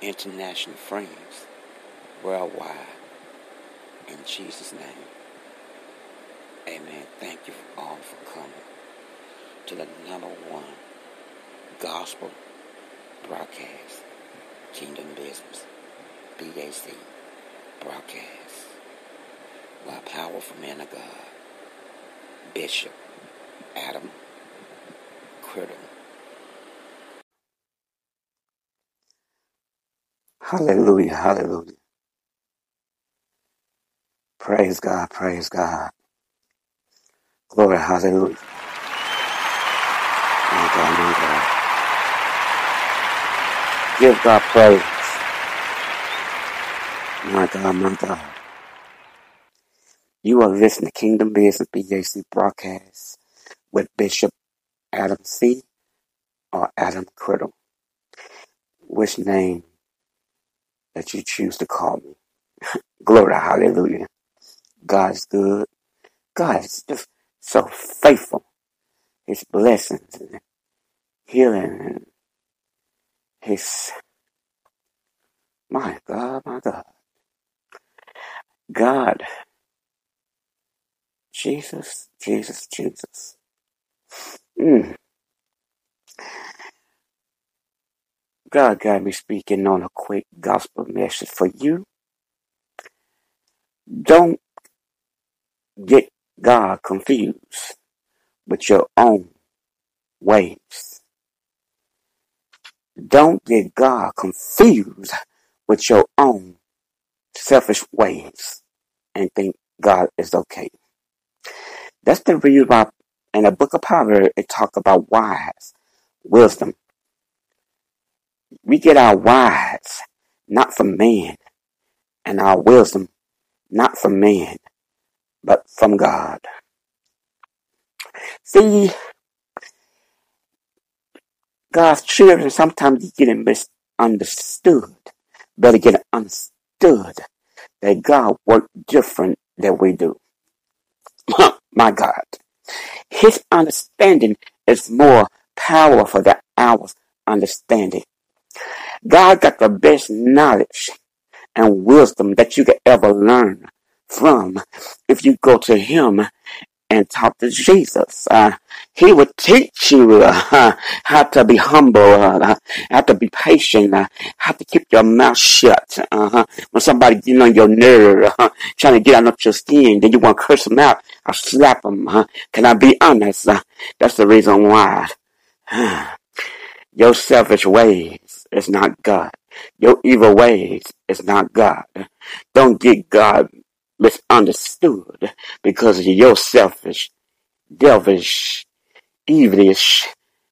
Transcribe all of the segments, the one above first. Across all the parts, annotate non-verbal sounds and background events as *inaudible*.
international friends worldwide in Jesus' name. Amen. Thank you all for coming to the number one gospel broadcast, Kingdom Business, BAC broadcast by powerful man of God, Bishop Adam Criddle. Hallelujah, hallelujah. Praise God, praise God. Glory, hallelujah. My God, my God. Give God praise. My God, my God. You are listening to Kingdom Business BAC broadcast with Bishop Adam C. or Adam Criddle. Which name that you choose to call me. Glory, hallelujah. God's good. God is just so faithful. His blessings and healing and his, my God, my God. God, Jesus, Jesus, Jesus. Mm. God got me speaking on a quick gospel message for you. Don't get God confused with your own ways. Don't get God confused with your own selfish ways and think God is okay. That's the reason why in the book of Proverbs it talk about wise, wisdom. We get our wise not from man and our wisdom not from man, but from God. See, God's children sometimes get misunderstood. Better get understood that God works different than we do. *laughs* My God. His understanding is more powerful than our understanding. God got the best knowledge and wisdom that you could ever learn from if you go to Him and talk to Jesus. Uh, he would teach you uh, *laughs* how to be humble, uh, how to be patient, uh, how to keep your mouth shut. Uh-huh. When somebody getting on your nerve, uh, trying to get under your skin, then you want to curse them out or slap them. Uh, can I be honest? Uh, that's the reason why. *sighs* your selfish ways is not God. Your evil ways is not God. Don't get God misunderstood because of your selfish, devilish, evilish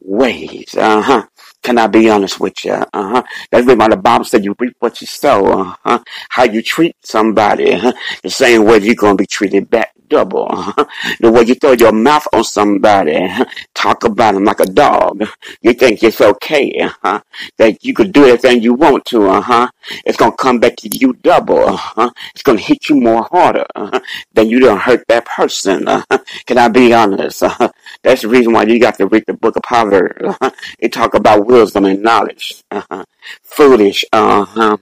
ways. Uh huh. Can I be honest with you? Uh huh. That's why the Bible said you reap what you sow. Uh huh. How you treat somebody, uh-huh. the same way you're gonna be treated back double. *laughs* The way you throw your mouth on somebody, *laughs* talk about them like a dog. You think it's okay, uh-huh. that you could do everything you want to, uh-huh. It's gonna come back to you double, uh-huh. It's gonna hit you more harder, uh-huh. than you don't hurt that person. Uh-huh. *laughs* Can I be honest? Uh-huh. That's the reason why you got to read the book of Proverbs. Uh-huh. It talk about wisdom and knowledge. Uh-huh. Foolish. Uh-huh.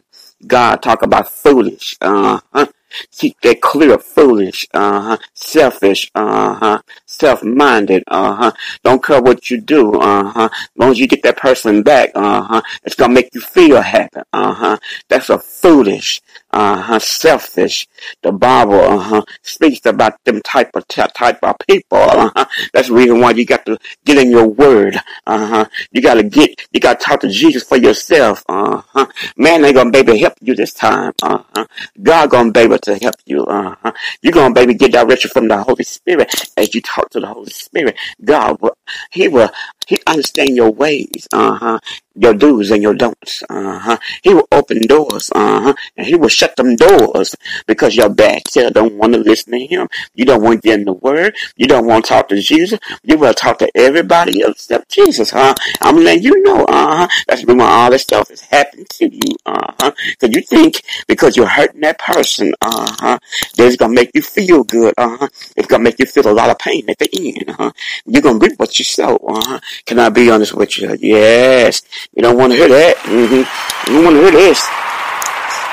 God talk about foolish. Uh-huh. Keep that clear, foolish, uh-huh, selfish, uh-huh, self-minded, uh-huh. Don't care what you do, uh-huh. As long as you get that person back, uh-huh, it's gonna make you feel happy, uh-huh. That's a foolish, uh-huh, selfish. The Bible, uh-huh, speaks about them type of type of people, uh-huh. That's the reason why you got to get in your word, uh-huh. You gotta get, you gotta talk to Jesus for yourself, uh-huh. Man ain't gonna be able to help you this time, uh-huh. God gonna be able to help you, uh-huh. You're gonna baby get direction from the Holy Spirit as you talk to the Holy Spirit. God will, He will, He understand your ways, uh-huh your do's and your don'ts. Uh-huh. He will open doors, uh-huh, and he will shut them doors because your bad don't want to listen to him. You don't want to get in the word. You don't want to talk to Jesus. You will talk to everybody except Jesus, huh? I'm letting you know, uh-huh. That's when all this stuff is happening to you, uh-huh. Cause you think because you're hurting that person, uh-huh, that it's gonna make you feel good, uh-huh. It's gonna make you feel a lot of pain at the end, uh-huh. You're gonna reap what you sow, uh-huh. Can I be honest with you? Yes. You don't want to hear that. Mm-hmm. You don't want to hear this.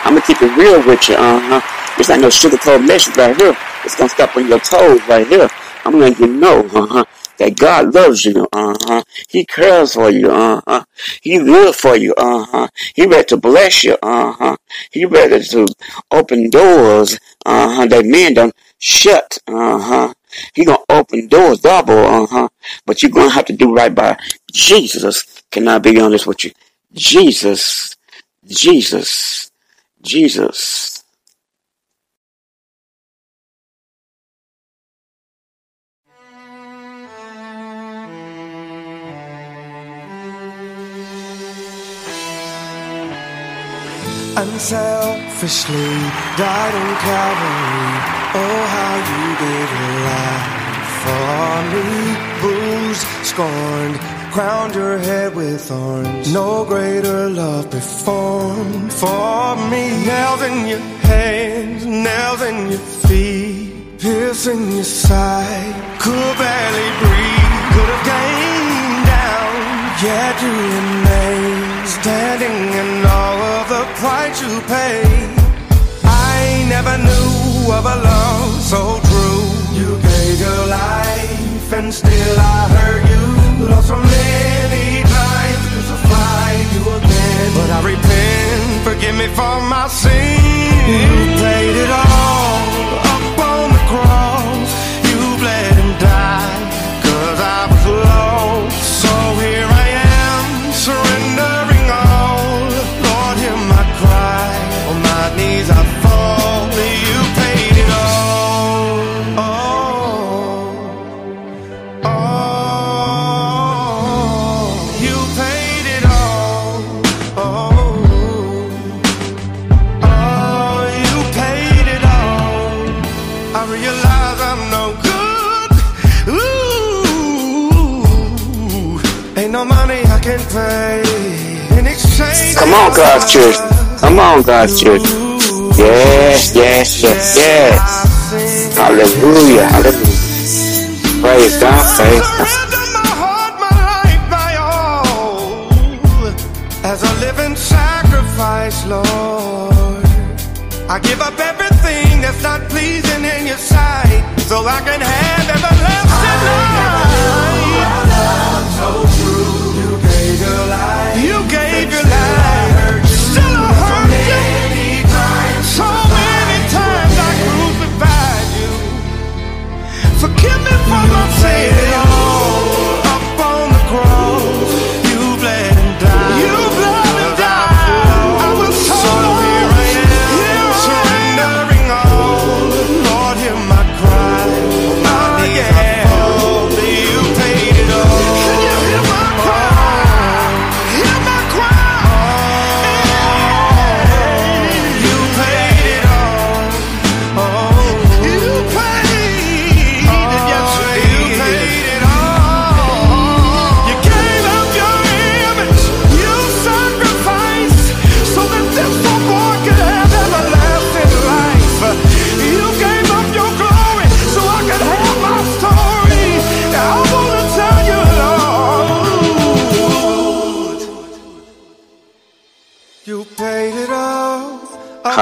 I'm gonna keep it real with you. Uh huh. It's not no sugarcoat message right here. It's gonna stop on your toes right here. I'm letting you know. Uh huh that God loves you. Uh huh. He cares for you. Uh huh. He will for you. Uh huh. He ready to bless you. Uh huh. He ready to open doors. Uh huh. That men don't shut. Uh huh. He gonna open doors double. Uh huh. But you're gonna have to do right by Jesus. Can I be honest with you? Jesus. Jesus. Jesus. unselfishly died on Calvary. Oh, how you gave your life for me. Bruised, scorned, crowned your head with thorns. No greater love performed for me. Nails in your hands, nails in your feet, piercing your side. Could barely breathe, could have came down, yet you remain standing in all of the price you paid. I never knew of a love so true. You gave your life, and still I hurt you. Lost so many times, crucified you again. But I repent, forgive me for my sin. You paid it all up on the cross. Money I can pay in exchange. Come on, God's church. Come on, God's church. Yes, yes, yes, yes. Hallelujah. Hallelujah. Praise God. Praise God. Surrender my heart, my life, my all, as a living sacrifice, Lord. I give up everything that's not pleasing in your sight, so I can have everlasting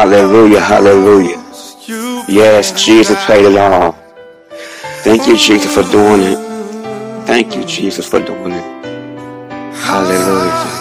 Hallelujah, hallelujah. Yes, Jesus paid it all. Thank you, Jesus, for doing it. Thank you, Jesus, for doing it. Hallelujah.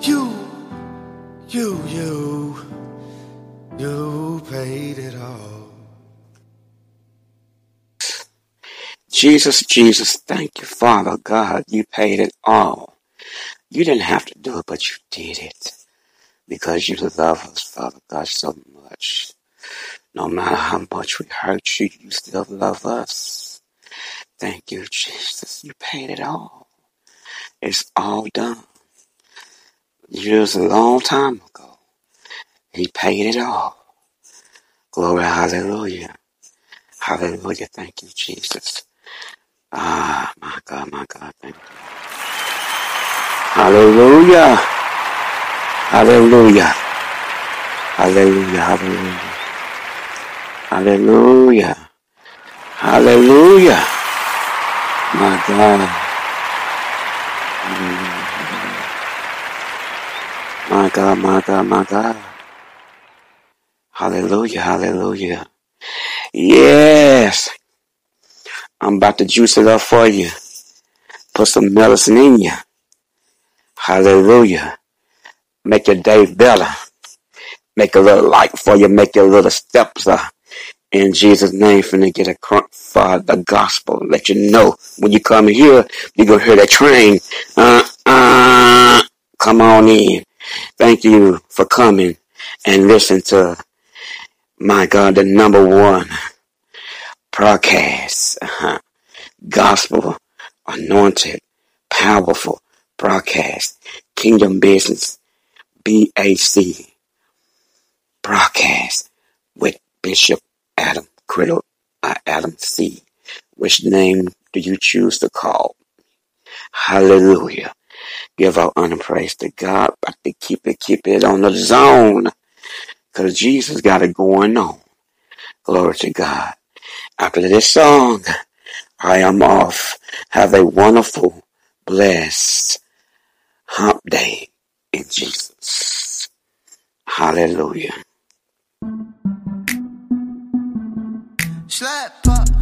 You, you, you, you paid it all. Jesus, Jesus, thank you, Father God. You paid it all. You didn't have to do it, but you did it because you love us, Father God, so much. No matter how much we hurt you, you still love us. Thank you, Jesus. You paid it all. It's all done. Years a long time ago. He paid it all. Glory, hallelujah. Hallelujah. Thank you, Jesus. Ah, my God, my God, thank you. Hallelujah. Hallelujah. Hallelujah. Hallelujah. Hallelujah. Hallelujah. My God. My God, my God, my God. Hallelujah. Hallelujah. Yes. I'm about to juice it up for you. Put some medicine in you. Hallelujah. Make your day better. Make a little light for you. Make your little steps uh, in Jesus' name finna get a crunk for the gospel. Let you know when you come here, you gonna hear that train. Uh, uh, come on in. Thank you for coming and listen to my God, the number one broadcast, uh-huh. gospel, anointed, powerful broadcast, kingdom business, BAC broadcast with Bishop Adam Criddle, uh, Adam C. Which name do you choose to call? Hallelujah. Give our honor praise to God, but to keep it, keep it on the zone. Cause Jesus got it going on. Glory to God. After this song, I am off. Have a wonderful, blessed hump day in Jesus. Hallelujah. Slap up.